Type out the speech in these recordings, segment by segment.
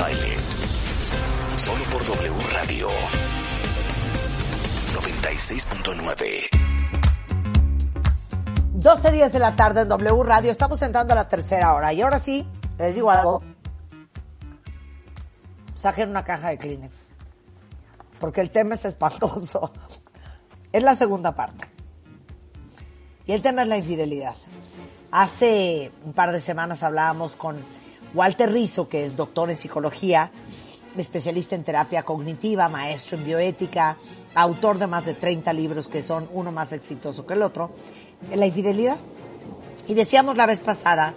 Baile. Solo por W Radio 96.9. 12 días de la tarde en W Radio. Estamos entrando a la tercera hora. Y ahora sí, les digo algo. Saquen una caja de Kleenex. Porque el tema es espantoso. Es la segunda parte. Y el tema es la infidelidad. Hace un par de semanas hablábamos con Walter Rizzo, que es doctor en psicología, especialista en terapia cognitiva, maestro en bioética, autor de más de 30 libros que son uno más exitoso que el otro, la infidelidad. Y decíamos la vez pasada,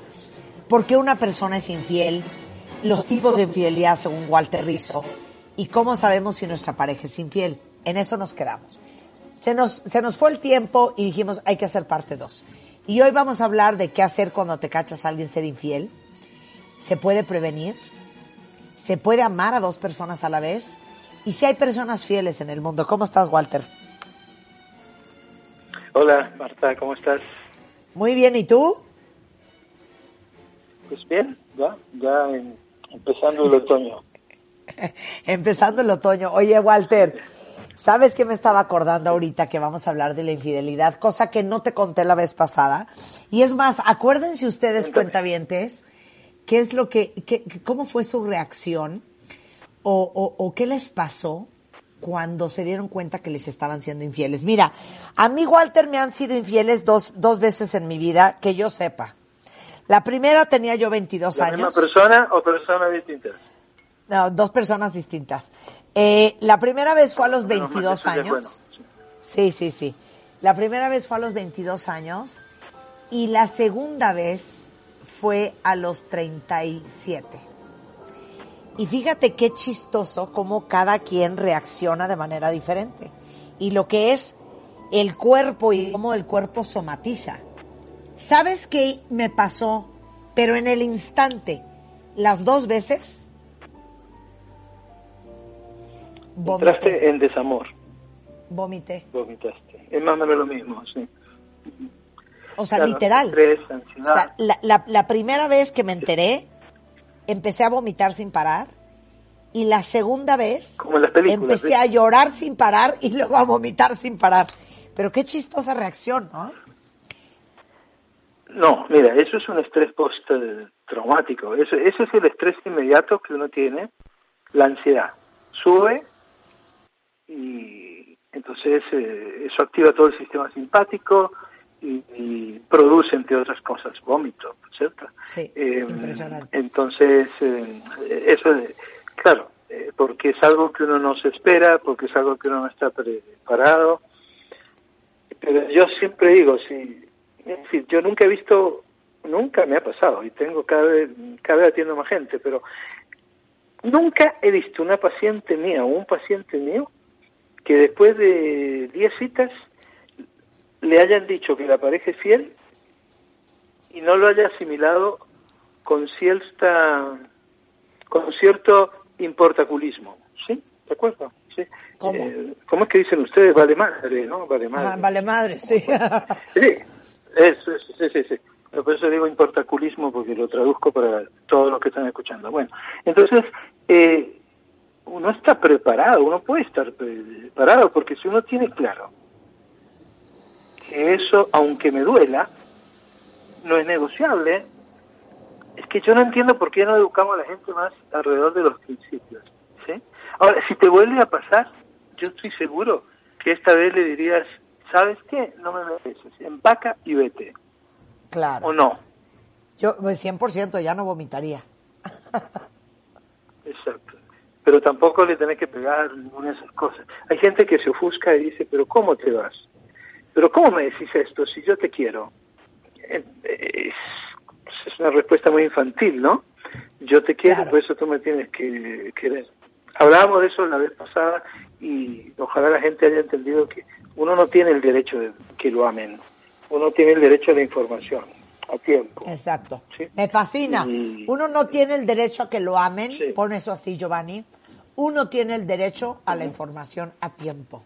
¿por qué una persona es infiel? Los tipos de infidelidad según Walter Rizzo y cómo sabemos si nuestra pareja es infiel. En eso nos quedamos. Se nos, se nos fue el tiempo y dijimos, hay que hacer parte 2. Y hoy vamos a hablar de qué hacer cuando te cachas a alguien ser infiel. ¿Se puede prevenir? ¿Se puede amar a dos personas a la vez? ¿Y si hay personas fieles en el mundo? ¿Cómo estás, Walter? Hola, Marta, ¿cómo estás? Muy bien, ¿y tú? Pues bien, ya, ya en- empezando el otoño. Empezando el otoño. Oye, Walter, ¿sabes qué me estaba acordando ahorita que vamos a hablar de la infidelidad? Cosa que no te conté la vez pasada. Y es más, acuérdense ustedes, Cuéntame. cuentavientes, qué es lo que, qué- cómo fue su reacción o, o, o qué les pasó cuando se dieron cuenta que les estaban siendo infieles. Mira, a mí, Walter, me han sido infieles dos, dos veces en mi vida, que yo sepa. La primera tenía yo 22 ¿La años. misma persona o personas distintas? No, dos personas distintas. Eh, la primera vez fue a los Menos mal, 22 eso ya es años. bueno. Sí, sí, sí. La primera vez fue a los 22 años y la segunda vez fue a los 37. Y fíjate qué chistoso cómo cada quien reacciona de manera diferente. Y lo que es el cuerpo y cómo el cuerpo somatiza. ¿Sabes qué me pasó? Pero en el instante, las dos veces, vomité. Entraste en desamor, Vomité. vomitaste. Es más o menos lo mismo, sí. O sea, Claro, literal. estrés, O sea, la, la- la primera vez que me enteré, empecé a vomitar sin parar. Y la segunda vez, Como en las películas, empecé ¿ves? a llorar sin parar y luego a vomitar sin parar. Pero qué chistosa reacción, ¿no? No, mira, eso es un estrés post-traumático. Eso, ese es el estrés inmediato que uno tiene, la ansiedad. Sube y entonces eh, eso activa todo el sistema simpático y, y produce, entre otras cosas, vómito, ¿cierto? Sí, Eh, impresionante. Entonces, eh, eso, claro, eh, porque es algo que uno no se espera, porque es algo que uno no está preparado. Pero yo siempre digo, si, decir, yo nunca he visto, nunca me ha pasado, y tengo cada vez, cada vez atiendo más gente, pero nunca he visto una paciente mía o un paciente mío que después de 10 citas le hayan dicho que la pareja es fiel y no lo haya asimilado con cierta con cierto importaculismo, ¿sí? ¿De acuerdo? Sí. ¿Cómo? Eh, ¿Cómo es que dicen ustedes? Vale madre, ¿no? Vale madre. Ah, vale madre, sí. Sí, eso, eso, sí, sí, sí. Pero Por eso digo importaculismo, porque lo traduzco para todos los que están escuchando. Bueno, entonces, eh, uno está preparado, uno puede estar preparado, porque si uno tiene claro que eso, aunque me duela, no es negociable, es que yo no entiendo por qué no educamos a la gente más alrededor de los principios. ¿sí? Ahora, si te vuelve a pasar, yo estoy seguro que esta vez le dirías, ¿sabes qué? No me mereces, empaca y vete. Claro. ¿O no? Yo, pues 100% ya no vomitaría. Exacto. Pero tampoco le tenés que pegar ninguna de esas cosas. Hay gente que se ofusca y dice, pero ¿cómo te vas? Pero ¿cómo me decís esto si yo te quiero? Eh, Es, es una respuesta muy infantil, ¿no? Yo te quiero, Claro. por eso tú me tienes que querer. Hablábamos de eso la vez pasada y ojalá la gente haya entendido que uno no tiene el derecho de que lo amen, uno tiene el derecho a la información a tiempo. Exacto. Sí. Me fascina. Y- Uno no tiene el derecho a que lo amen, Sí. pon eso así, Giovanni. Uno tiene el derecho a la información a tiempo.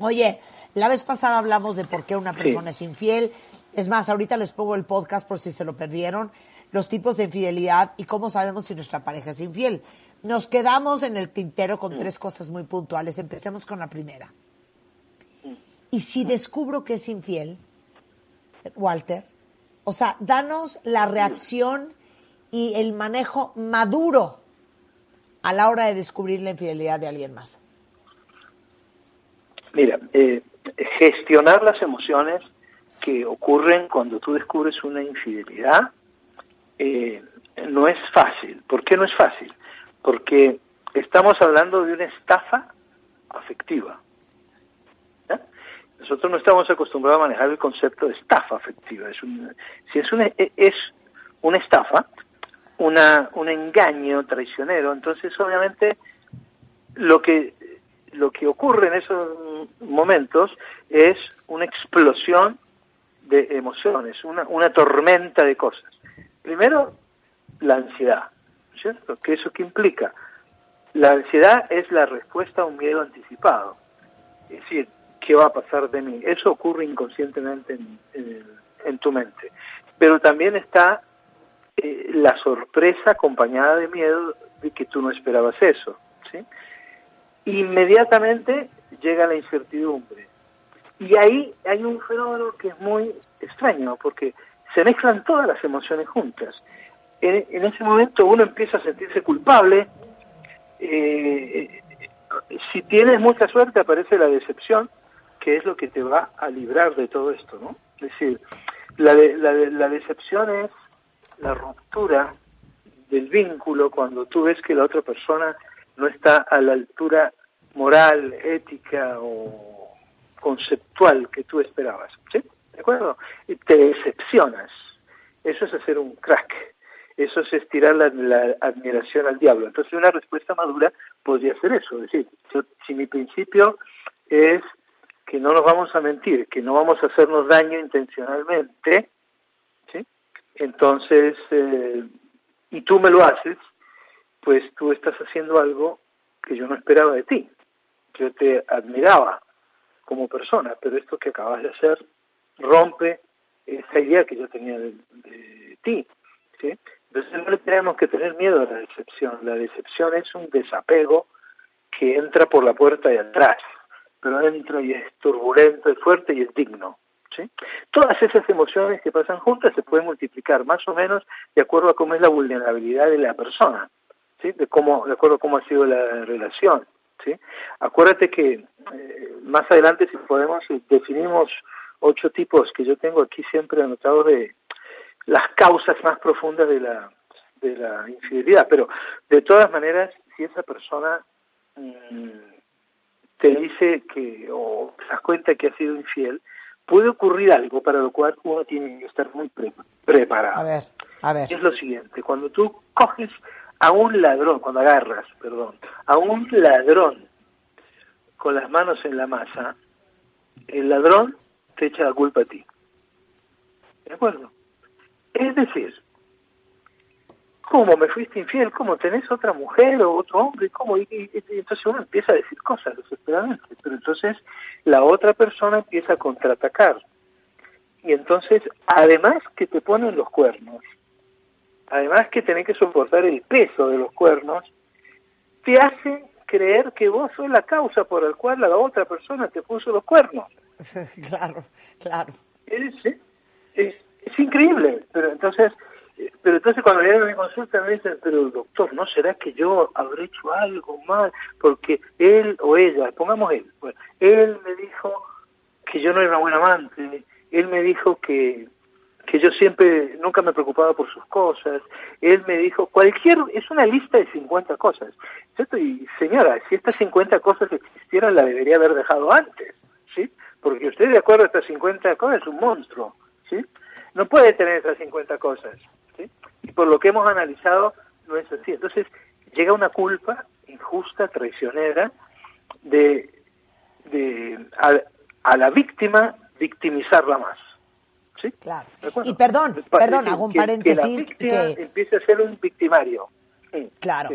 Oye, la vez pasada hablamos de por qué una persona es infiel. Es más, ahorita les pongo el podcast por si se lo perdieron. los tipos de infidelidad y cómo sabemos si nuestra pareja es infiel. Nos quedamos en el tintero con tres cosas muy puntuales. Empecemos con la primera. Y si descubro que es infiel, Walter, o sea, danos la reacción y el manejo maduro a la hora de descubrir la infidelidad de alguien más. Mira, eh, gestionar las emociones que ocurren cuando tú descubres una infidelidad eh, no es fácil. ¿Por qué no es fácil? Porque estamos hablando de una estafa afectiva. Nosotros no estamos acostumbrados a manejar el concepto de estafa afectiva. Es si es una, es una estafa, una, un engaño traicionero, entonces obviamente lo que lo que ocurre en esos momentos es una explosión de emociones, una, una tormenta de cosas. Primero, la ansiedad, ¿cierto? ¿Qué eso qué implica? La ansiedad es la respuesta a un miedo anticipado. Es decir, ¿qué va a pasar de mí? Eso ocurre inconscientemente en, en, tu mente. Pero también está eh, la sorpresa acompañada de miedo de que tú no esperabas eso. Inmediatamente llega la incertidumbre. Y ahí hay un fenómeno que es muy extraño, porque se mezclan todas las emociones juntas. En, ese momento uno empieza a sentirse culpable. Eh, si tienes mucha suerte aparece la decepción, que es lo que te va a librar de todo esto, ¿no? Es decir, la, la, la decepción es la ruptura del vínculo cuando tú ves que la otra persona no está a la altura moral, ética o conceptual que tú esperabas. ¿Sí? ¿De acuerdo? Y te decepcionas. Eso es hacer un crack. Eso es estirar la, admiración al diablo. Entonces, una respuesta madura podría ser eso. Es decir, si mi principio es que no nos vamos a mentir, que no vamos a hacernos daño intencionalmente, ¿sí? entonces, eh, y tú me lo haces, pues tú estás haciendo algo que yo no esperaba de ti. Yo te admiraba como persona, pero esto que acabas de hacer rompe esa idea que yo tenía de, ti. ¿sí? Entonces no tenemos que tener miedo a la decepción. La decepción es un desapego que entra por la puerta de atrás, pero entra y es turbulento, es fuerte y es digno. ¿sí? Todas esas emociones que pasan juntas se pueden multiplicar más o menos de acuerdo a cómo es la vulnerabilidad de la persona, ¿sí? de, cómo, de acuerdo a cómo ha sido la relación. ¿Sí? Acuérdate que eh, más adelante, si podemos, definimos ocho tipos que yo tengo aquí siempre anotados de las causas más profundas de la, de la infidelidad. Pero de todas maneras, si esa persona mm, te dice que o te das cuenta que ha sido infiel, puede ocurrir algo para lo cual uno tiene que estar muy preparado. A ver, a ver. Es lo siguiente, cuando tú coges a un ladrón, cuando agarras, perdón, a un ladrón con las manos en la masa, el ladrón te echa la culpa a ti. ¿De acuerdo? Es decir, ¿cómo me fuiste infiel? ¿Cómo tenés otra mujer o otro hombre? ¿Cómo? Y, entonces uno empieza a decir cosas desesperadamente, pero entonces la otra persona empieza a contraatacar. Y entonces, además que te ponen los cuernos, además que tenés que soportar el peso de los cuernos, te hace creer que vos sos la causa por la cual la otra persona te puso los cuernos. claro, claro. Es, es, increíble, pero entonces pero entonces cuando vienen a mi consulta me dicen, pero doctor, ¿no será que yo habré hecho algo mal? Porque él o ella, pongamos él, él me dijo que yo no era una buena amante, él me dijo que que yo siempre, nunca me preocupaba por sus cosas. Él me dijo, cualquier, es una lista de 50 cosas. ¿cierto? Y señora, si estas 50 cosas existieran, la debería haber dejado antes, ¿sí? Porque usted, de acuerdo a estas 50 cosas, es un monstruo, ¿sí? No puede tener esas 50 cosas, ¿sí? Y por lo que hemos analizado, no es así. Entonces, llega una culpa injusta, traicionera, de, de a, a la víctima victimizarla más. ¿Sí? Claro. Y perdón, perdón, hago un paréntesis. Que, empiece a ser un victimario. claro.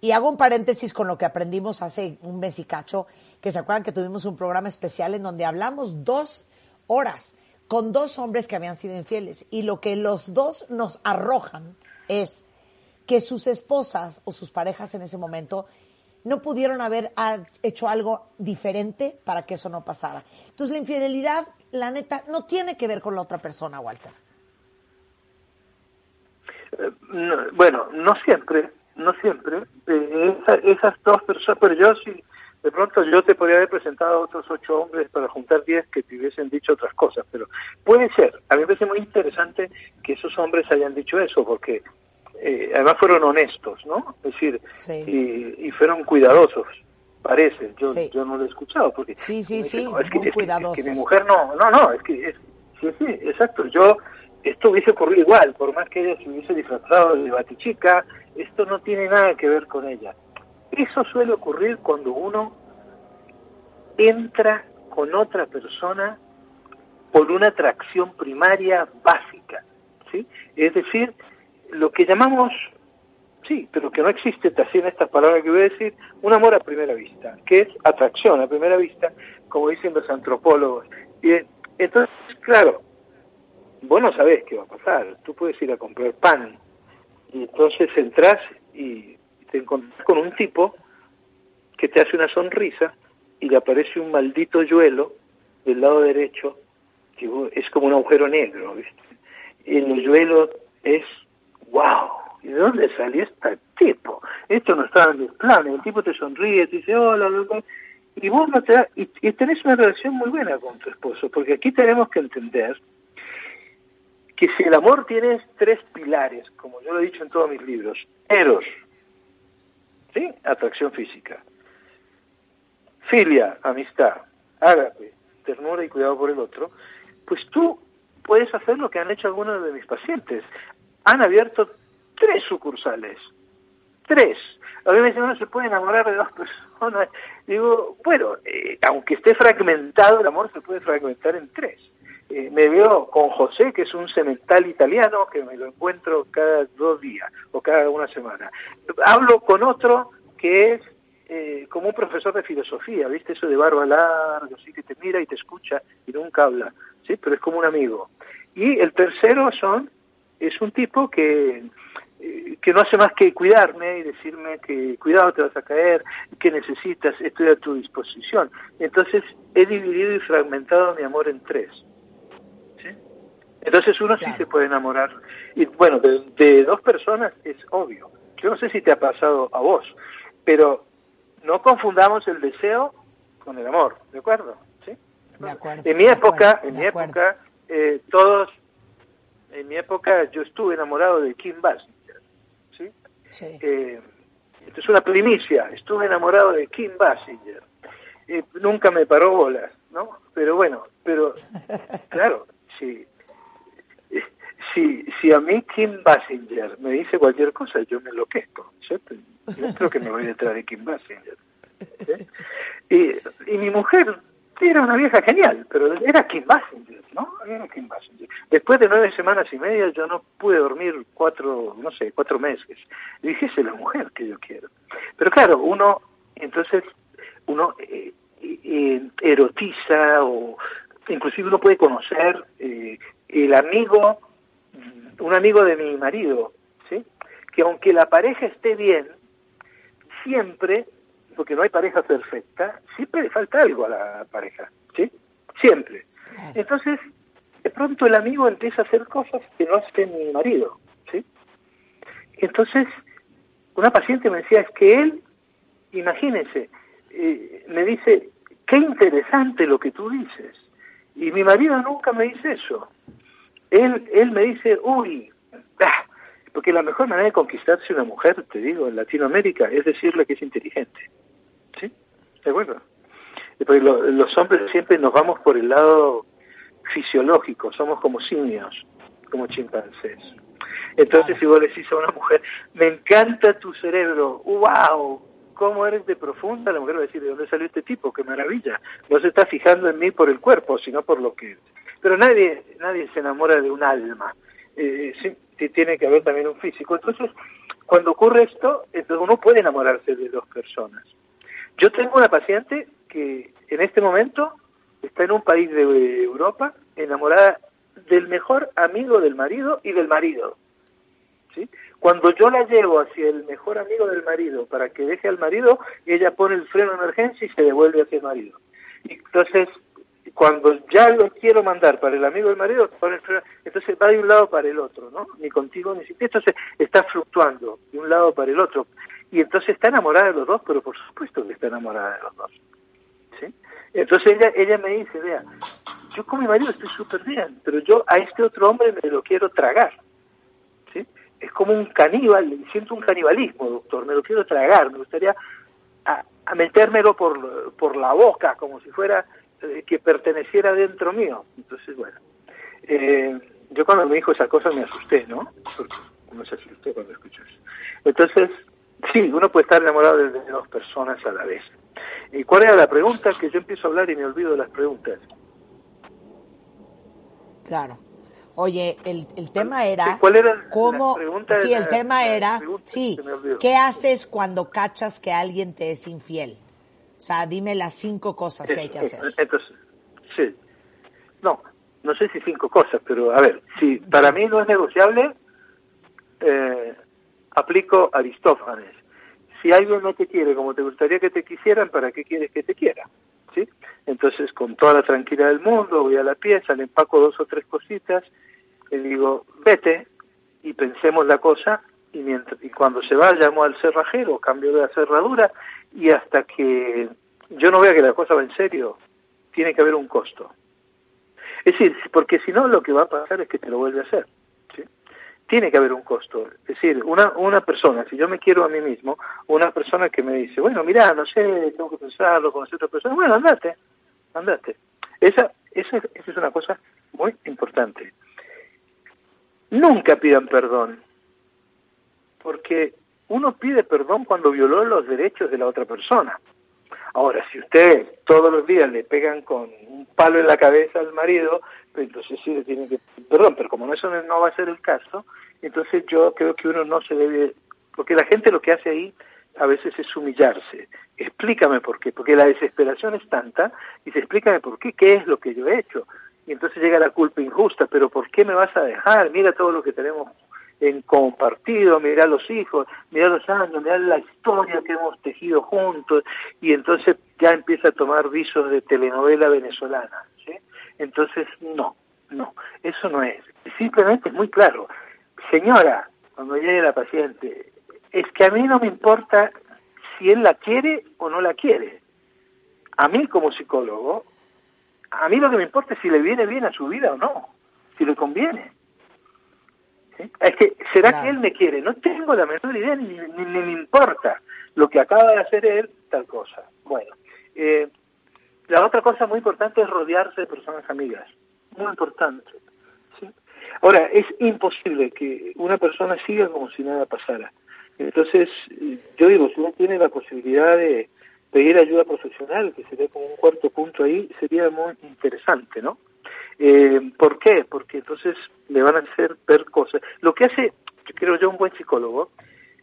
Y hago un paréntesis con lo que aprendimos hace un mes y cacho, que se acuerdan que tuvimos un programa especial en donde hablamos dos horas con dos hombres que habían sido infieles. Y lo que los dos nos arrojan es que sus esposas o sus parejas en ese momento no pudieron haber hecho algo diferente para que eso no pasara. Entonces la infidelidad, la neta, no tiene que ver con la otra persona, Walter. Eh, bueno, no siempre, no siempre. Eh, esas dos personas, pero yo sí, de pronto yo te podría haber presentado a otros ocho hombres para juntar diez que te hubiesen dicho otras cosas, pero puede ser. A mí me parece muy interesante que esos hombres hayan dicho eso, porque eh, además fueron honestos, ¿no? Es decir, y, fueron cuidadosos, parece. Yo, yo no lo he escuchado, porque... Sí, sí, sí, es que, es que mi mujer no, no, no, es que... Es, sí, sí, exacto. Yo esto hubiese ocurrido igual, por más que ella se hubiese disfrazado de batichica, esto no tiene nada que ver con ella. Eso suele ocurrir cuando uno entra con otra persona por una atracción primaria básica, ¿sí? Es decir, lo que llamamos, sí, pero que no existe así en esta palabra que voy a decir, un amor a primera vista, que es atracción a primera vista, como dicen los antropólogos. Y entonces, claro, vos no sabés qué va a pasar. Tú puedes ir a comprar pan y entonces entras y te encontrás con un tipo que te hace una sonrisa y le aparece un maldito yuelo del lado derecho que es como un agujero negro, ¿viste? Y el yuelo es, wow, ¿y de dónde salió este tipo? Esto no estaba en mis planes. El tipo te sonríe, te dice, hola. Y vos no te da, y tenés una relación muy buena con tu esposo, porque aquí tenemos que entender que si el amor tiene tres pilares, como yo lo he dicho en todos mis libros, eros, ¿sí? atracción física, filia, amistad, ágape, ternura y cuidado por el otro, pues tú puedes hacer lo que han hecho algunos de mis pacientes. Han abierto tres sucursales, tres. A mí me dicen, no se puede enamorar de dos personas. Digo, bueno, eh, aunque esté fragmentado, el amor se puede fragmentar en tres. Eh, me veo con José, que es un cemental italiano, que me lo encuentro cada dos días o cada una semana. Hablo con otro que es eh, como un profesor de filosofía, ¿viste? Eso de barba larga, así que te mira y te escucha y nunca habla, ¿sí? Pero es como un amigo. Y el tercero son, es un tipo que, eh, que no hace más que cuidarme y decirme que cuidado te vas a caer, que necesitas, estoy a tu disposición. Entonces he dividido y fragmentado mi amor en tres. Entonces uno sí se puede enamorar. Y bueno, de, dos personas es obvio. Yo no sé si te ha pasado a vos, pero no confundamos el deseo con el amor, ¿de acuerdo? ¿Sí? en mi época, en mi época, eh, todos, en mi época yo estuve enamorado de Kim Basinger, ¿sí? sí. Eh, esto es una primicia, estuve enamorado de Kim Basinger. Eh, nunca me paró bolas, ¿no? Pero bueno, pero claro, sí si, si a mí Kim Basinger me dice cualquier cosa, yo me enloquezco. Yo, yo creo que me voy detrás de Kim Basinger. Y, y mi mujer era una vieja genial, pero era Kim Basinger, ¿no? Era Kim Basinger. Después de nueve semanas y media yo no pude dormir cuatro, no sé, cuatro meses. Y dije, es la mujer que yo quiero. Pero claro, uno, entonces, uno eh, eh, erotiza o inclusive uno puede conocer eh, el amigo un amigo de mi marido, ¿sí? que aunque la pareja esté bien, siempre, porque no hay pareja perfecta, siempre le falta algo a la pareja, ¿sí? Siempre. Entonces, de pronto el amigo empieza a hacer cosas que no hace mi marido, ¿sí? Entonces, una paciente me decía, es que él, imagínese, eh, me dice, qué interesante lo que tú dices. Y mi marido nunca me dice eso él, él me dice, uy, ah", porque la mejor manera de conquistarse una mujer, te digo, en Latinoamérica, es decirle que es inteligente. ¿De acuerdo? Porque los hombres siempre nos vamos por el lado fisiológico, somos como simios, como chimpancés. Entonces, si vos le decís a una mujer, me encanta tu cerebro, wow, cómo eres de profunda, la mujer va a decir, ¿de dónde salió este tipo? ¡Qué maravilla! No se está fijando en mí por el cuerpo, sino por lo que pero nadie nadie se enamora de un alma eh, sí, tiene que haber también un físico entonces cuando ocurre esto entonces uno puede enamorarse de dos personas yo tengo una paciente que en este momento está en un país de Europa enamorada del mejor amigo del marido y del marido ¿sí? Cuando yo la llevo hacia el mejor amigo del marido para que deje al marido, ella pone el freno de emergencia y se devuelve hacia el marido. Entonces, cuando ya lo quiero mandar para el amigo del marido, pone el freno, entonces va de un lado para el otro, ¿no? Ni contigo ni sin ti. Entonces está fluctuando de un lado para el otro. Y entonces está enamorada de los dos, pero por supuesto que está enamorada de los dos. ¿sí? Entonces ella, ella me dice, vea, yo con mi marido estoy súper bien, pero yo a este otro hombre me lo quiero tragar. ¿sí? Es como un caníbal, siento un canibalismo, doctor, me lo quiero tragar, me gustaría a, a metérmelo por, por la boca, como si fuera eh, que perteneciera dentro mío. Entonces, bueno, eh, yo cuando me dijo esa cosa me asusté, ¿no? Porque uno se asustó cuando escuchó eso. Entonces, sí, uno puede estar enamorado de dos personas a la vez. ¿Y cuál era la pregunta? Que yo empiezo a hablar y me olvido de las preguntas. Claro. Oye, el, el tema era Sí, ¿cuál era la cómo pregunta? sí, el La- tema la era sí. ¿qué haces cuando cachas que alguien te es infiel? O sea, dime las cinco cosas que hay que hacer. Entonces, sí. No, no sé si cinco cosas, pero a ver, si para mí no es negociable, eh, aplico Aristófanes. Si alguien no te quiere como te gustaría que te quisieran, ¿para qué quieres que te quiera? ¿Sí? Entonces, con toda la tranquilidad del mundo, voy a la pieza, le empaco dos o tres cositas, le digo, vete y pensemos la cosa, y, mientras, y cuando se va llamo al cerrajero, cambio de la cerradura, y hasta que yo no vea que la cosa va en serio, tiene que haber un costo. Es decir, porque si no lo que va a pasar es que te lo vuelve a hacer. Tiene que haber un costo. Es decir, una, una persona, si yo me quiero a mí mismo, una persona que me dice, bueno, mira, no sé, tengo que pensarlo, conocer a otra persona, bueno, andate, andate. Esa, esa, esa es una cosa muy importante. Nunca pidan perdón, porque uno pide perdón cuando violó los derechos de la otra persona. Ahora, si usted todos los días le pegan con un palo en la cabeza al marido, entonces sí le que perdón, pero como eso no va a ser el caso, entonces yo creo que uno no se debe, porque la gente lo que hace ahí a veces es humillarse. Explícame por qué, porque la desesperación es tanta, y se explícame por qué, qué es lo que yo he hecho. Y entonces llega la culpa injusta, pero ¿por qué me vas a dejar? Mira todo lo que tenemos en compartido, mira los hijos, mira los años, mira la historia que hemos tejido juntos, y entonces ya empieza a tomar visos de telenovela venezolana. Entonces, no, no, eso no es. Simplemente es muy claro. Señora, cuando llegue la paciente, es que a mí no me importa si él la quiere o no la quiere. A mí como psicólogo, a mí lo que me importa es si le viene bien a su vida o no, si le conviene. ¿Sí? Es que, ¿será Claro. que él me quiere? No tengo la menor idea, ni, ni- ni me importa lo que acaba de hacer él, tal cosa. Bueno, eh, la otra cosa muy importante es rodearse de personas amigas. Muy importante. ¿sí? Ahora, es imposible que una persona siga como si nada pasara. Entonces, yo digo, si uno tiene la posibilidad de pedir ayuda profesional, que sería como un cuarto punto ahí, sería muy interesante, ¿no? Eh, ¿Por qué? Porque entonces le van a hacer ver cosas. Lo que hace, creo yo, un buen psicólogo,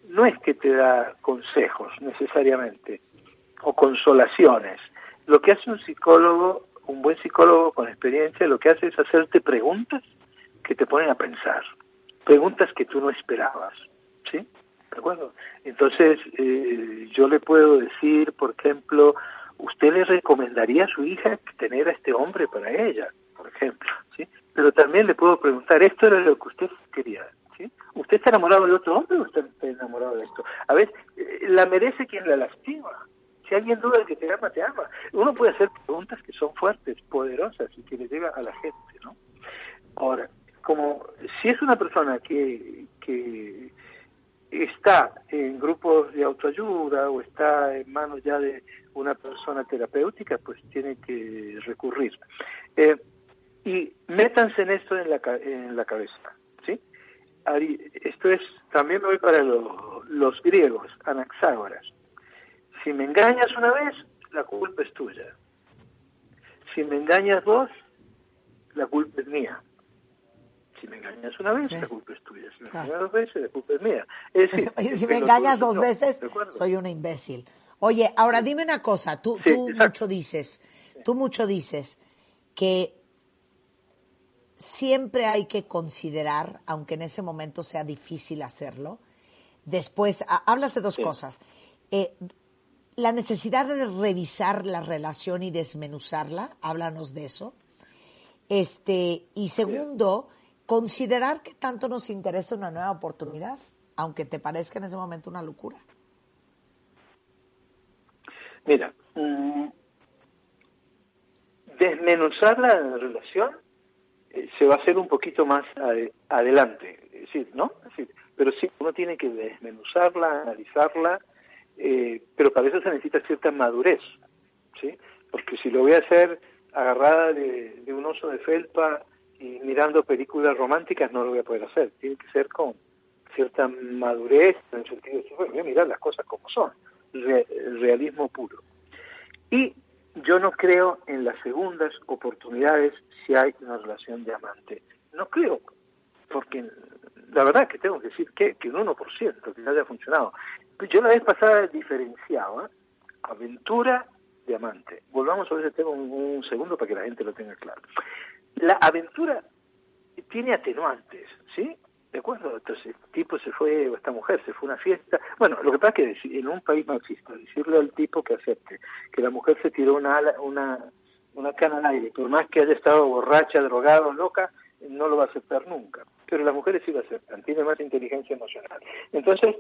no es que te da consejos necesariamente o consolaciones. Lo que hace un psicólogo, un buen psicólogo con experiencia, lo que hace es hacerte preguntas que te ponen a pensar, preguntas que tú no esperabas, ¿sí? ¿De acuerdo? Entonces, eh, yo le puedo decir, por ejemplo, ¿usted le recomendaría a su hija tener a este hombre para ella? Por ejemplo, ¿sí? Pero también le puedo preguntar, ¿esto era lo que usted quería? ¿sí? ¿Usted está enamorado de otro hombre o está enamorado de esto? A ver, eh, la merece quien la lastima. Alguien duda de que te ama, te ama. Uno puede hacer preguntas que son fuertes, poderosas y que le llega a la gente, ¿no? Ahora, como si es una persona que, que está en grupos de autoayuda o está en manos ya de una persona terapéutica, pues tiene que recurrir. Eh, y métanse en esto en la, en la cabeza, ¿sí? Esto es, también me voy para lo- los griegos, Anaxágoras. Si me engañas una vez, la culpa es tuya. Si me engañas dos, la culpa es mía. Si me engañas una vez, Sí. la culpa es tuya. Si me Claro. engañas dos veces, la culpa es mía. Es decir, Oye, si me engañas dos veces, soy una imbécil. Oye, ahora dime una cosa, tú, Sí, tú exacto. mucho dices, tú mucho dices que siempre hay que considerar, aunque en ese momento sea difícil hacerlo, después, hablas de dos cosas. Eh, la necesidad de revisar la relación y desmenuzarla, háblanos de eso. Este, y segundo, considerar que tanto nos interesa una nueva oportunidad, aunque te parezca en ese momento una locura. Mira, mm, desmenuzar la relación eh, se va a hacer un poquito más adelante, es decir, ¿no? pero sí, uno tiene que desmenuzarla, analizarla, eh, pero para eso se necesita cierta madurez, ¿sí? Porque si lo voy a hacer agarrada de, un oso de felpa y mirando películas románticas, no lo voy a poder hacer. Tiene que ser con cierta madurez, en el sentido de bueno, voy a mirar las cosas como son, el realismo puro. Y yo no creo en las segundas oportunidades si hay una relación de amante. No creo, porque la verdad que tengo que decir que, que un 1% que haya funcionado. Yo la vez pasada diferenciaba aventura de amante. Volvamos a ese tema un, segundo para que la gente lo tenga claro. La aventura tiene atenuantes, ¿sí? ¿De acuerdo? Entonces, el tipo se fue, o esta mujer se fue a una fiesta. Bueno, lo que pasa es que en un país machista, decirle al tipo que acepte que la mujer se tiró una, una, una cana al aire, por más que haya estado borracha, drogada o loca, no lo va a aceptar nunca. Pero las mujeres sí lo aceptan, tienen más inteligencia emocional. Entonces,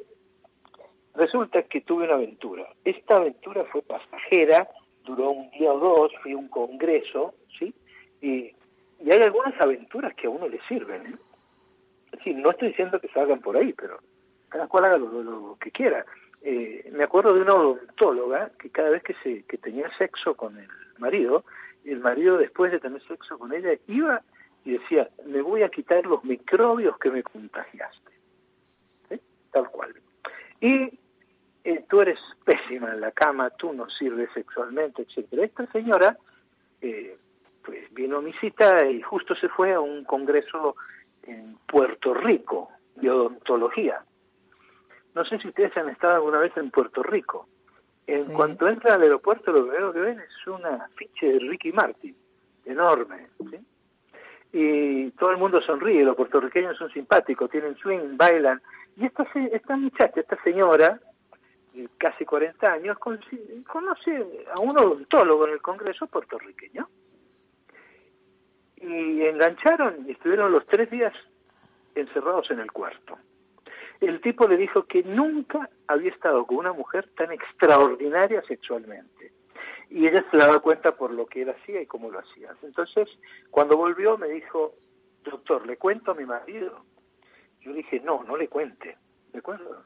resulta que tuve una aventura. Esta aventura fue pasajera, duró un día o dos, fui a un congreso, ¿sí? Y, hay algunas aventuras que a uno le sirven, ¿eh? Sí, no estoy diciendo que salgan por ahí, pero cada cual haga lo, que quiera. Eh, me acuerdo de una odontóloga que cada vez que, se, que tenía sexo con el marido, el marido después de tener sexo con ella iba y decía, me voy a quitar los microbios que me contagiaste. Tal cual. Y tú eres pésima en la cama, tú no sirves sexualmente, etcétera. Esta señora eh, pues vino a mi cita y justo se fue a un congreso en Puerto Rico de odontología. No sé si ustedes han estado alguna vez en Puerto Rico. En cuanto entra al aeropuerto, lo primero que ven es una ficha de Ricky Martin, enorme. Y todo el mundo sonríe, los puertorriqueños son simpáticos, tienen swing, bailan. Y esta, esta muchacha, esta señora, casi 40 años, conoce a un odontólogo en el Congreso puertorriqueño y engancharon y estuvieron los tres días encerrados en el cuarto. El tipo le dijo que nunca había estado con una mujer tan extraordinaria sexualmente. Y ella se daba cuenta por lo que él hacía y cómo lo hacía. Entonces, cuando volvió me dijo, doctor, ¿le cuento a mi marido? Yo dije, no, no le cuente. ¿De acuerdo?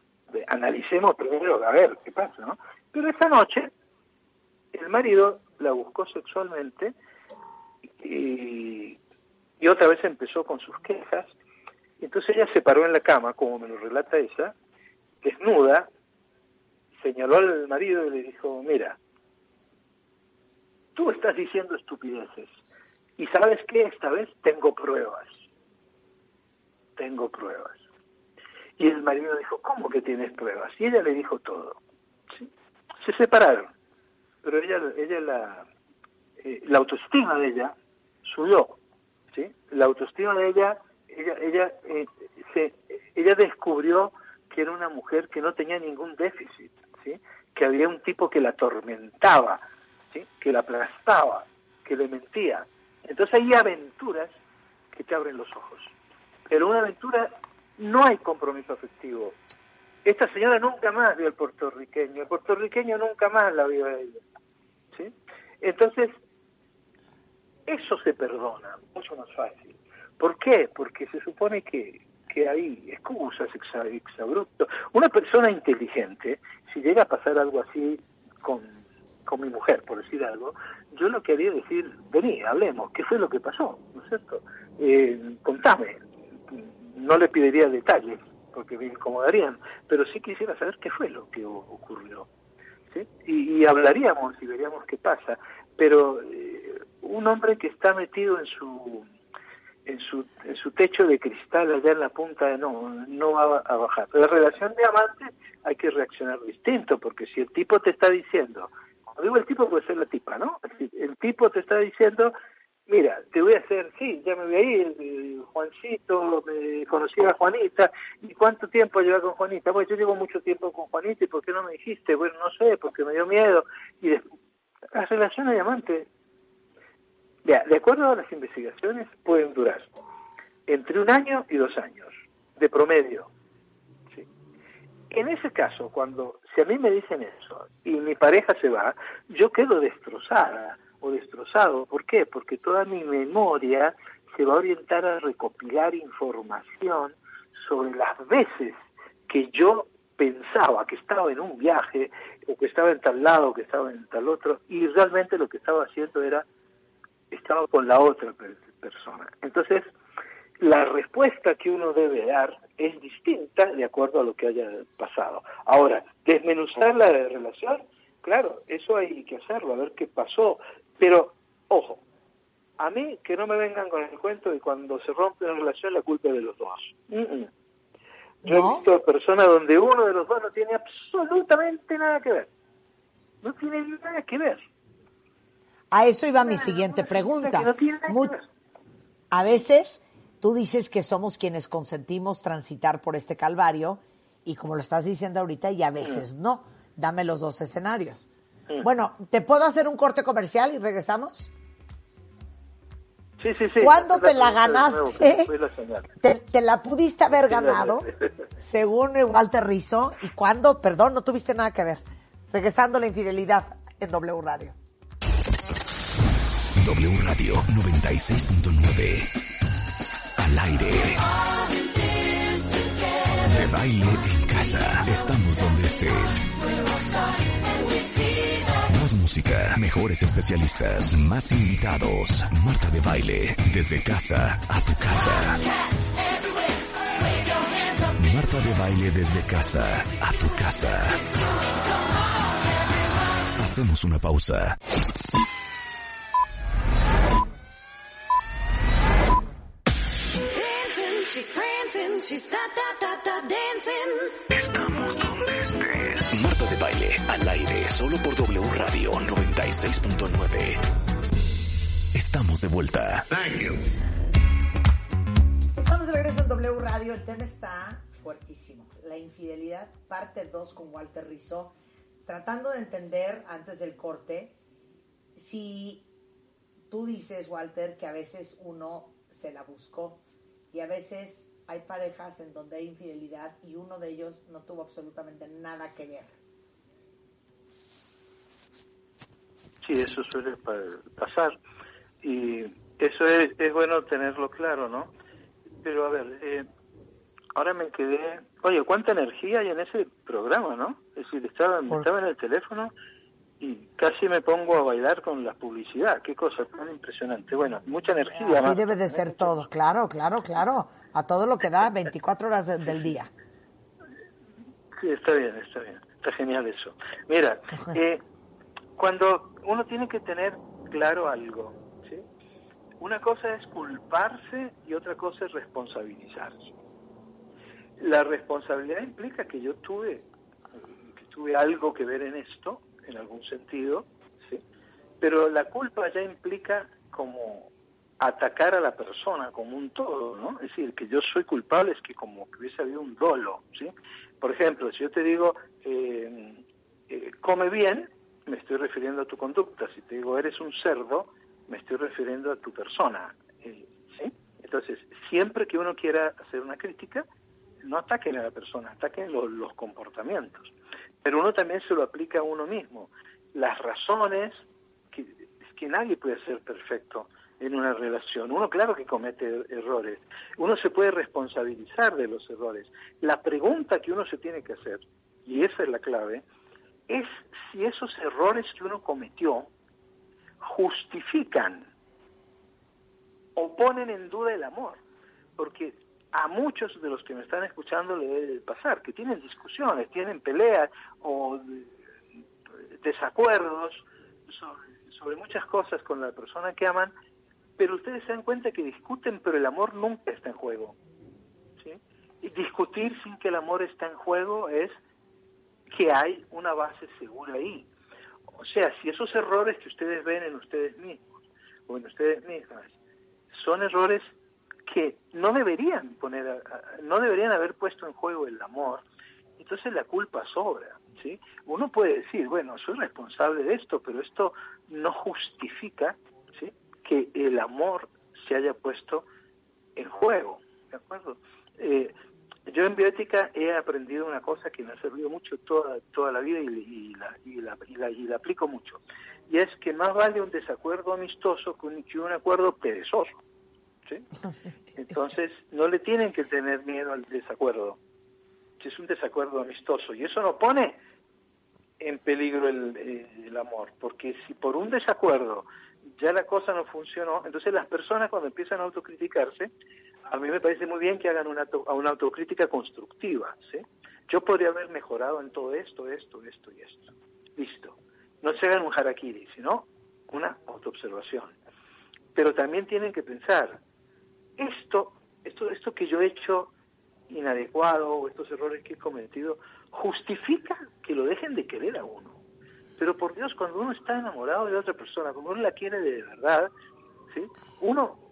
Analicemos primero a ver qué pasa, ¿no? Pero esa noche el marido la buscó sexualmente y, otra vez empezó con sus quejas. Entonces ella se paró en la cama, como me lo relata ella, desnuda, señaló al marido y le dijo, mira, tú estás diciendo estupideces. Y sabes qué, esta vez tengo pruebas. Tengo pruebas. Y el marido dijo, ¿cómo que tienes pruebas? Y ella le dijo todo. Se separaron. Pero ella, ella la, eh, la autoestima de ella subió, ¿sí? La autoestima de ella, ella, ella, eh, se, ella descubrió que era una mujer que no tenía ningún déficit, ¿sí? Que había un tipo que la atormentaba, ¿sí? Que la aplastaba, que le mentía. Entonces hay aventuras que te abren los ojos. Pero una aventura no hay compromiso afectivo. Esta señora nunca más vio al puertorriqueño, el puertorriqueño nunca más la vio a ella. ¿sí? Entonces, eso se perdona, mucho más fácil. ¿Por qué? Porque se supone que, que hay excusas, exabruptos. Una persona inteligente, si llega a pasar algo así con, con mi mujer, por decir algo, yo lo que haría decir, vení, hablemos, ¿qué fue lo que pasó? ¿No es cierto? Eh, contame. No le pediría detalles, porque me incomodarían, pero sí quisiera saber qué fue lo que ocurrió. ¿sí? Y, y hablaríamos y veríamos qué pasa. Pero eh, un hombre que está metido en su en su, en su techo de cristal allá en la punta de no, no va a bajar. La relación de amante hay que reaccionar distinto, porque si el tipo te está diciendo, cuando digo el tipo puede ser la tipa, ¿no? el tipo te está diciendo, mira, te voy a hacer, sí, ya me voy a ir, eh, Juancito, me conocí a Juanita, ¿y cuánto tiempo lleva con Juanita? Bueno, yo llevo mucho tiempo con Juanita, ¿y por qué no me dijiste? Bueno, no sé, porque me dio miedo. Y después, las relaciones de amante, ya, de acuerdo a las investigaciones, pueden durar entre un año y dos años, de promedio. ¿sí? En ese caso, cuando, si a mí me dicen eso y mi pareja se va, yo quedo destrozada o destrozado. ¿Por qué? Porque toda mi memoria se va a orientar a recopilar información sobre las veces que yo pensaba que estaba en un viaje o que estaba en tal lado, o que estaba en tal otro, y realmente lo que estaba haciendo era, estaba con la otra persona. Entonces, la respuesta que uno debe dar es distinta de acuerdo a lo que haya pasado. Ahora, desmenuzar la relación, claro, eso hay que hacerlo, a ver qué pasó, pero, ojo, a mí que no me vengan con el cuento de cuando se rompe una relación la culpa es de los dos. Yo he visto personas donde uno de los dos no tiene absolutamente nada que ver. No tiene nada que ver. A eso iba mi siguiente pregunta. a veces tú dices que somos quienes consentimos transitar por este calvario y como lo estás diciendo ahorita, y a veces mm. no. Dame los dos escenarios. Mm. Bueno, ¿te puedo hacer un corte comercial y regresamos? Sí, sí, sí. ¿Cuándo te la ganaste? te, la pudiste haber ganado, según Walter Rizzo. ¿Y cuándo? Perdón, no tuviste nada que ver. Regresando la infidelidad en W Radio. W Radio 96.9. Al aire. De baile en casa. Estamos donde estés. Más música, mejores especialistas, más invitados. Marta de baile, desde casa a tu casa. Marta de baile desde casa a tu casa. Hacemos una pausa. Estamos solo por W Radio 96.9. Estamos de vuelta. Thank you. Estamos de regreso en W Radio. El tema está fuertísimo. La infidelidad, parte 2 con Walter Rizzo. Tratando de entender antes del corte si tú dices, Walter, que a veces uno se la buscó y a veces hay parejas en donde hay infidelidad y uno de ellos no tuvo absolutamente nada que ver. Sí, eso suele pasar y eso es, es bueno tenerlo claro, ¿no? Pero a ver, eh, ahora me quedé, oye, cuánta energía hay en ese programa, ¿no? Es decir, estaba, estaba en el teléfono y casi me pongo a bailar con la publicidad. Qué cosa tan impresionante. Bueno, mucha energía. Así debe de ser todo, claro, claro, claro. A todo lo que da 24 horas del día. Sí, está bien, está bien. Está genial eso. Mira, eh, cuando uno tiene que tener claro algo, ¿sí? Una cosa es culparse y otra cosa es responsabilizarse. La responsabilidad implica que yo tuve, que tuve algo que ver en esto, en algún sentido, ¿sí? pero la culpa ya implica como atacar a la persona como un todo, ¿no? Es decir, que yo soy culpable es que como que hubiese habido un dolo, ¿sí? Por ejemplo, si yo te digo, eh, eh, come bien, me estoy refiriendo a tu conducta. Si te digo, eres un cerdo, me estoy refiriendo a tu persona, eh, ¿sí? Entonces, siempre que uno quiera hacer una crítica, no ataquen a la persona, ataquen los comportamientos pero uno también se lo aplica a uno mismo. Las razones, que, que nadie puede ser perfecto en una relación. Uno claro que comete errores. Uno se puede responsabilizar de los errores. La pregunta que uno se tiene que hacer, y esa es la clave, es si esos errores que uno cometió justifican o ponen en duda el amor. Porque a muchos de los que me están escuchando le debe pasar, que tienen discusiones, tienen peleas o desacuerdos sobre, muchas cosas con la persona que aman, pero ustedes se dan cuenta que discuten, pero el amor nunca está en juego. ¿sí? Y discutir sin que el amor está en juego es que hay una base segura ahí. O sea, si esos errores que ustedes ven en ustedes mismos o en ustedes mismas, son errores que no deberían poner, no deberían haber puesto en juego el amor, entonces la culpa sobra, ¿sí? Uno puede decir, bueno, soy responsable de esto, pero esto no justifica, ¿sí? Que el amor se haya puesto en juego, ¿de acuerdo? Eh, yo en bioética he aprendido una cosa que me ha servido mucho toda, toda la vida y, la, y, la, y, la, aplico mucho. Y es que más vale un desacuerdo amistoso que un, que un acuerdo perezoso. ¿sí? Entonces, no le tienen que tener miedo al desacuerdo. Es un desacuerdo amistoso. Y eso no pone en peligro el, el amor. Porque si por un desacuerdo ya la cosa no funcionó, entonces las personas cuando empiezan a autocriticarse, a mí me parece muy bien que hagan una, una autocrítica constructiva. ¿sí? Yo podría haber mejorado en todo esto, esto, esto y esto. Listo. No se hagan un harakiri, sino una autoobservación. Pero también tienen que pensar, esto, esto, esto que yo he hecho inadecuado o estos errores que he cometido, justifica que lo dejen de querer a uno. Pero por Dios, cuando uno está enamorado de otra persona, cuando uno la quiere de verdad, ¿sí? uno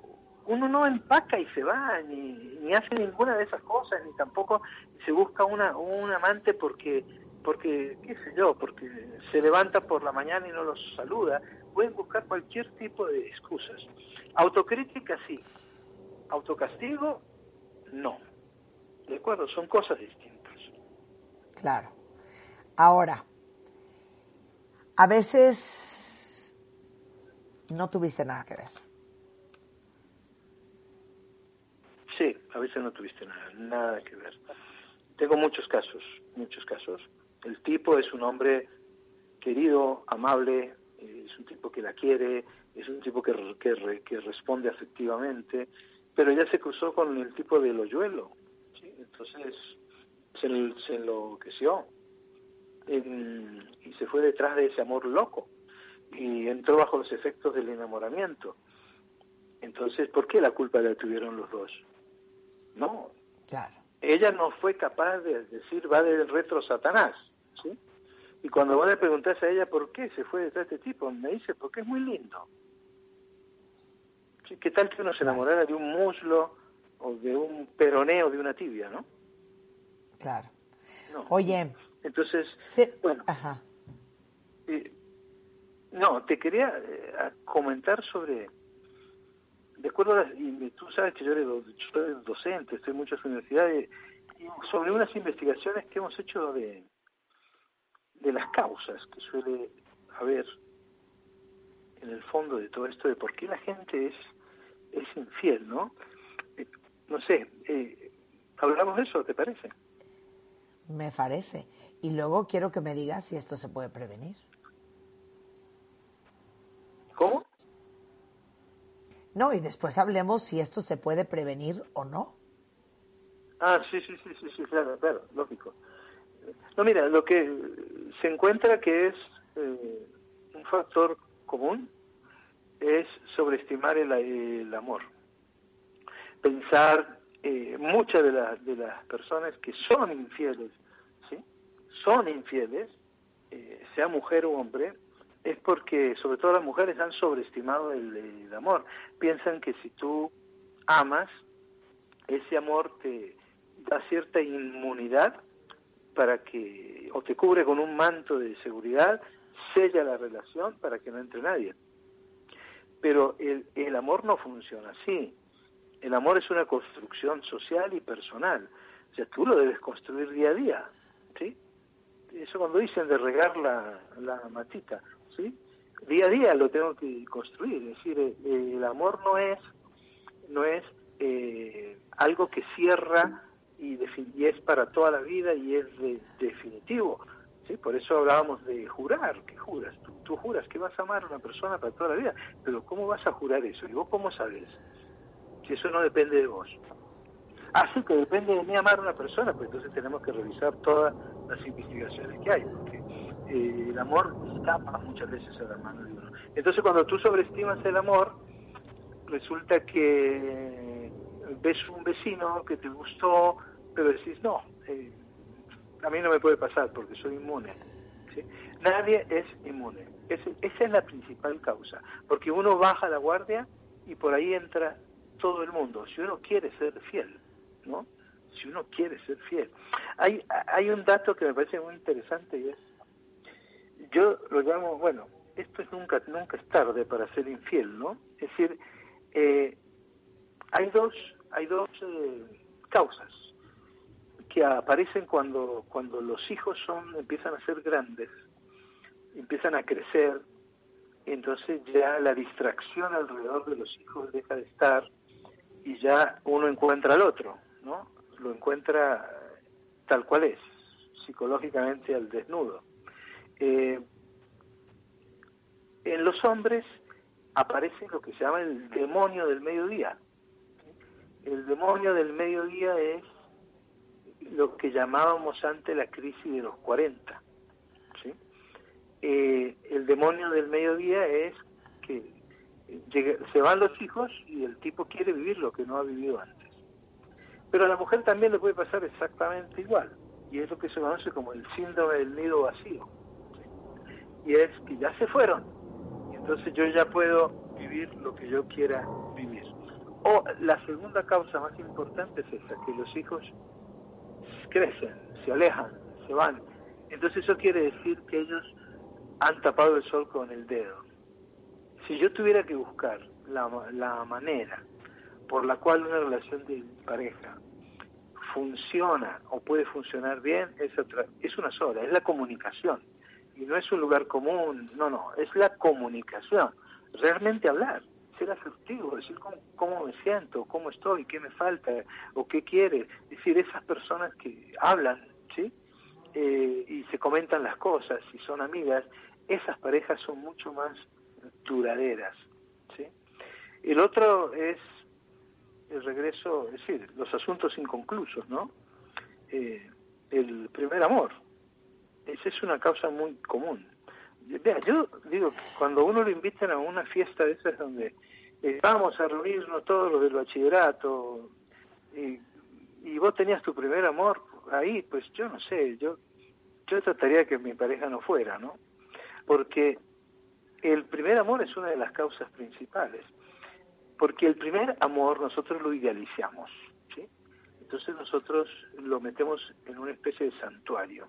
uno no empaca y se va, ni, ni hace ninguna de esas cosas, ni tampoco se busca una, un amante porque, porque, qué sé yo, porque se levanta por la mañana y no los saluda. Pueden buscar cualquier tipo de excusas. Autocrítica sí, autocastigo no. ¿De acuerdo? Son cosas distintas. Claro. Ahora, a veces no tuviste nada que ver Sí, a veces no tuviste nada, nada que ver. Tengo muchos casos, muchos casos. El tipo es un hombre querido, amable, es un tipo que la quiere, es un tipo que, que, que responde afectivamente, pero ella se cruzó con el tipo del hoyuelo, ¿sí? entonces se, se enloqueció y se fue detrás de ese amor loco y entró bajo los efectos del enamoramiento. Entonces, ¿por qué la culpa la tuvieron los dos? No. Claro. Ella no fue capaz de decir, va del retro Satanás. ¿sí? Y cuando vos le preguntás a ella por qué se fue detrás de este tipo, me dice, porque es muy lindo. ¿Qué tal que uno se enamorara de un muslo o de un peroneo de una tibia, no? Claro. Oye. Entonces, bueno. Ajá. Eh, no, te quería eh, comentar sobre de acuerdo a y tú sabes que yo, soy docente, estoy en muchas universidades, sobre unas investigaciones que hemos hecho de, de las causas que suele haber en el fondo de todo esto, de por qué la gente es, es infiel, ¿no? Eh, no sé, eh, ¿hablamos de eso, te parece? Me parece. Y luego quiero que me digas si esto se puede prevenir. ¿Cómo? No, y después hablemos si esto se puede prevenir o no. Ah, sí, sí, sí, sí, sí claro, claro, lógico. No, mira, lo que se encuentra que es eh, un factor común es sobreestimar el, amor. Pensar, eh, muchas de, de las personas que son infieles, ¿sí? Son infieles, eh, sea mujer o hombre, es porque sobre todo las mujeres han sobreestimado el, amor. Piensan que si tú amas, ese amor te da cierta inmunidad para que, o te cubre con un manto de seguridad, sella la relación para que no entre nadie. Pero el, el amor no funciona así. El amor es una construcción social y personal. O sea, tú lo debes construir día a día. ¿sí? Eso cuando dicen de regar la, la matita ¿sí? Día a día lo tengo que construir, es decir, eh, el amor no es, no es eh, algo que cierra y, es para toda la vida y es definitivo. ¿sí? Por eso hablábamos de jurar, ¿qué juras? Tú, juras que vas a amar a una persona para toda la vida, pero ¿cómo vas a jurar eso? ¿Y vos cómo sabes? Si eso no depende de vos. Así que depende de mí amar a una persona, pues entonces tenemos que revisar todas las investigaciones que hay, porque eh, el amor escapa muchas veces a la mano de uno. Entonces cuando tú sobreestimas el amor, resulta que ves un vecino que te gustó, pero decís, no, eh, a mí no me puede pasar porque soy inmune. ¿sí? Nadie es inmune. esa es la principal causa, porque uno baja la guardia y por ahí entra todo el mundo. Si uno quiere ser fiel, ¿no? Si uno quiere ser fiel. Hay, hay un dato que me parece muy interesante y es, yo lo llamo, bueno, esto es nunca, nunca es tarde para ser infiel, ¿no? Es decir, eh, hay dos, hay dos eh, causas que aparecen cuando, cuando los hijos son, empiezan a ser grandes, empiezan a crecer, entonces ya la distracción alrededor de los hijos deja de estar y ya uno encuentra al otro, ¿no? Lo encuentra tal cual es, psicológicamente al desnudo. Eh, en los hombres aparece lo que se llama el demonio del mediodía. El demonio del mediodía es lo que llamábamos antes la crisis de los 40. ¿sí? Eh, el demonio del mediodía es que se van los hijos y el tipo quiere vivir lo que no ha vivido antes. Pero a la mujer también le puede pasar exactamente igual, y es lo que se conoce como el síndrome del nido vacío. Y es que ya se fueron, y entonces yo ya puedo vivir lo que yo quiera vivir. O la segunda causa más importante es esa, que los hijos crecen, se alejan, se van. Entonces eso quiere decir que ellos han tapado el sol con el dedo. Si yo tuviera que buscar la, la manera por la cual una relación de pareja funciona o puede funcionar bien, es, otra, es una sola, es la comunicación. Y no es un lugar común, no, no, es la comunicación. Realmente hablar, ser asertivo, decir cómo, me siento, cómo estoy, qué me falta o qué quiere. Es decir, esas personas que hablan, ¿sí? Eh, y se comentan las cosas y son amigas, esas parejas son mucho más duraderas, ¿sí? El otro es el regreso, es decir, los asuntos inconclusos, ¿no? Eh, el primer amor. Esa es una causa muy común. Vea, yo digo, cuando uno lo invitan a una fiesta de esas donde eh, vamos a reunirnos todos los del bachillerato y, y, vos tenías tu primer amor ahí, pues yo no sé, yo yo trataría que mi pareja no fuera, ¿no? Porque el primer amor es una de las causas principales. Porque el primer amor nosotros lo idealizamos, ¿sí? Entonces nosotros lo metemos en una especie de santuario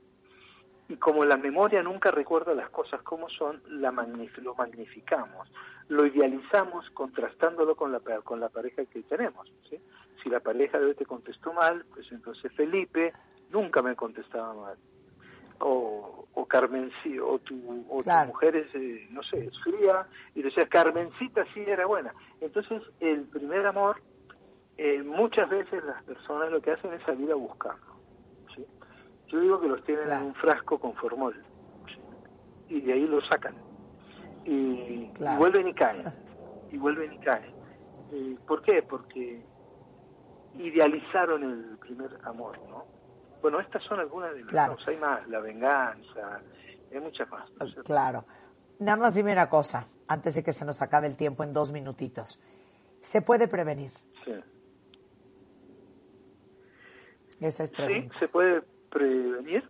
y como la memoria nunca recuerda las cosas como son, la lo magnificamos, lo idealizamos contrastándolo con la, con la pareja que tenemos. ¿sí? Si la pareja de hoy te contestó mal, pues entonces Felipe nunca me contestaba mal. O, o Carmen, o tu, o tu mujer es, eh, no sé, es fría, y decías, Carmencita sí era buena. Entonces, el primer amor, eh, muchas veces las personas lo que hacen es salir a buscarlo yo digo que los tienen en un frasco con formol. Y de ahí los sacan. Y, vuelven y caen. Y vuelven y caen. ¿Por qué? Porque idealizaron el primer amor, ¿no? Bueno, estas son algunas de las Hay más, la venganza, hay muchas más. Claro. Nada más dime una cosa, antes de que se nos acabe el tiempo en dos minutitos. ¿Se puede prevenir? Sí. Esa es pregunta. Sí, se puede prevenir?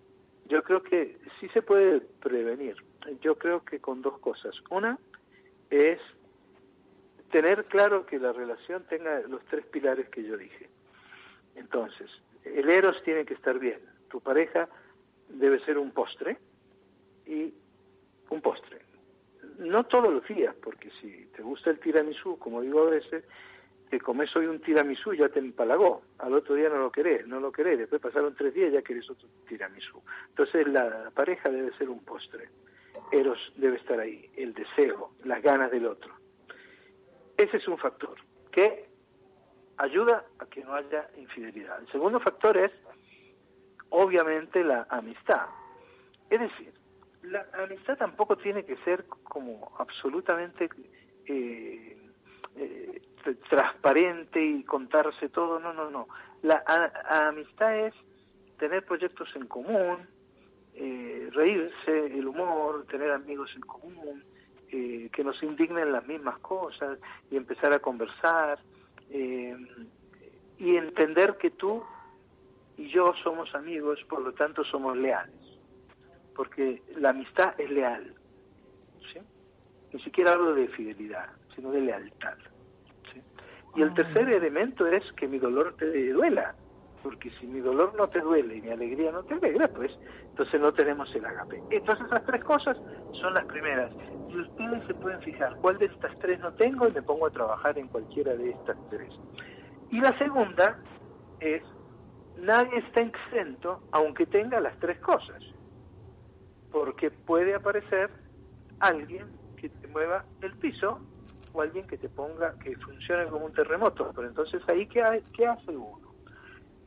Yo creo que sí se puede prevenir. Yo creo que con dos cosas. Una es tener claro que la relación tenga los tres pilares que yo dije. Entonces, el eros tiene que estar bien. Tu pareja debe ser un postre y un postre. No todos los días, porque si te gusta el tiramisú, como digo a veces, te comes hoy un tiramisú ya te empalagó, al otro día no lo querés, no lo querés, después pasaron tres días ya querés otro tiramisú. Entonces la pareja debe ser un postre, Eros debe estar ahí, el deseo, las ganas del otro. Ese es un factor que ayuda a que no haya infidelidad. El segundo factor es, obviamente, la amistad. Es decir, la amistad tampoco tiene que ser como absolutamente... Eh, eh, transparente y contarse todo, no, no, no. La amistad es tener proyectos en común, eh, reírse, el humor, tener amigos en común, eh, que nos indignen las mismas cosas y empezar a conversar eh, y entender que tú y yo somos amigos, por lo tanto somos leales. porque la amistad es leal. Ni siquiera hablo de fidelidad, sino de lealtad. Y el tercer elemento es que mi dolor te duela, porque si mi dolor no te duele y mi alegría no te alegra, pues entonces no tenemos el agape. Entonces esas tres cosas son las primeras. Y ustedes se pueden fijar cuál de estas tres no tengo y me pongo a trabajar en cualquiera de estas tres. Y la segunda es, nadie está exento aunque tenga las tres cosas, porque puede aparecer alguien que te mueva el piso o alguien que te ponga, que funcione como un terremoto, pero entonces ahí, ¿qué, qué hace uno?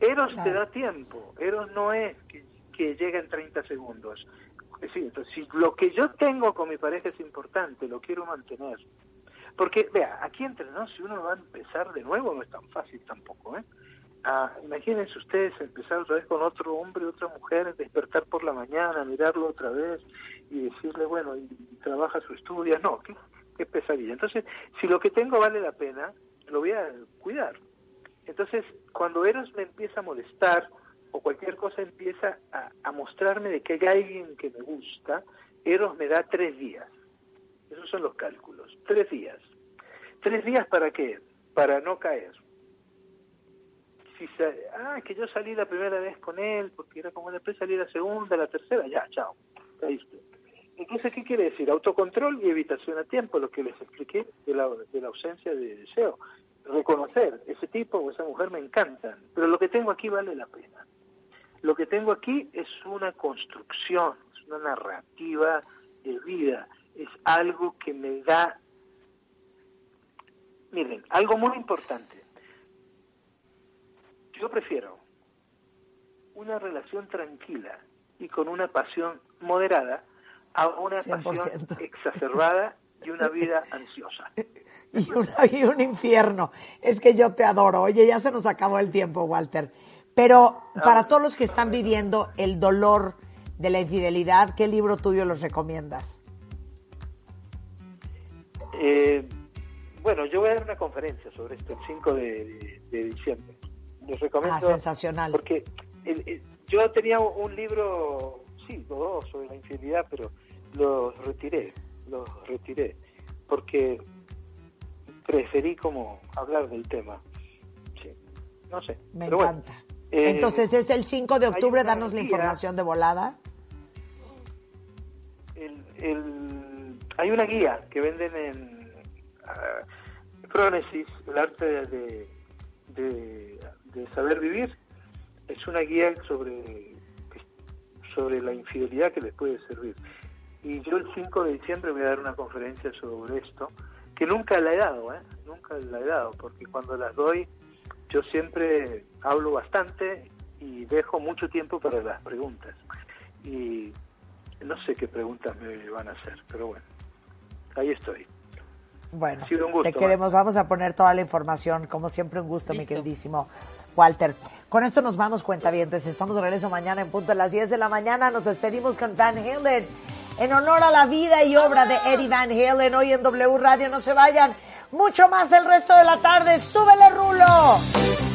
Eros te da tiempo, Eros no es que, que llega en 30 segundos. Es decir, entonces, si lo que yo tengo con mi pareja es importante, lo quiero mantener, porque, vea, aquí entre nos, si uno va a empezar de nuevo, no es tan fácil tampoco, ¿eh? Ah, imagínense ustedes empezar otra vez con otro hombre, otra mujer, despertar por la mañana, mirarlo otra vez y decirle, bueno, y, trabaja su estudia. No, qué, qué pesadilla. Entonces, si lo que tengo vale la pena, lo voy a cuidar. Entonces, cuando Eros me empieza a molestar o cualquier cosa empieza a, a mostrarme de que hay alguien que me gusta, Eros me da tres días. Esos son los cálculos. Tres días. ¿Tres días para qué? Para no caer. Si ah, que yo salí la primera vez con él, porque era como después salí la segunda, la tercera, ya, chao, caíste. Entonces, ¿qué quiere decir? Autocontrol y evitación a tiempo, lo que les expliqué de la, de la ausencia de deseo. Reconocer, ese tipo o esa mujer me encantan, pero lo que tengo aquí vale la pena. Lo que tengo aquí es una construcción, es una narrativa de vida, es algo que me da Miren, algo muy importante. Yo prefiero una relación tranquila y con una pasión moderada a una pasión exacerbada y una vida ansiosa. Y, y, un infierno. Es que yo te adoro. Oye, ya se nos acabó el tiempo, Walter. Pero ah, para todos los que están viviendo el dolor de la infidelidad, ¿qué libro tuyo los recomiendas? Eh, bueno, yo voy a dar una conferencia sobre esto el 5 de, diciembre. Les recomiendo. Ah, sensacional. Porque yo tenía un libro, sí, dos sobre la infidelidad, pero los retiré, los retiré, porque preferí como hablar del tema. Sí, no sé. Me encanta. Eh, Entonces es el 5 de octubre, danos la información de volada. El, hay una guía que venden en Frónesis, el arte de, de, saber vivir, es una guía sobre, sobre la infidelidad que les puede servir. Y yo el 5 de diciembre voy a dar una conferencia sobre esto, que nunca la he dado, ¿eh? nunca la he dado, porque cuando las doy yo siempre hablo bastante y dejo mucho tiempo para las preguntas. Y no sé qué preguntas me van a hacer, pero bueno, ahí estoy. Bueno, te queremos. Vamos a poner toda la información. Como siempre, un gusto, mi queridísimo Walter. Con esto nos vamos, cuenta bien. Estamos de regreso mañana en punto a las 10 de la mañana. Nos despedimos con Van Halen. En honor a la vida y obra de Eddie Van Halen, hoy en W Radio. No se vayan. Mucho más el resto de la tarde. ¡Súbele, Rulo!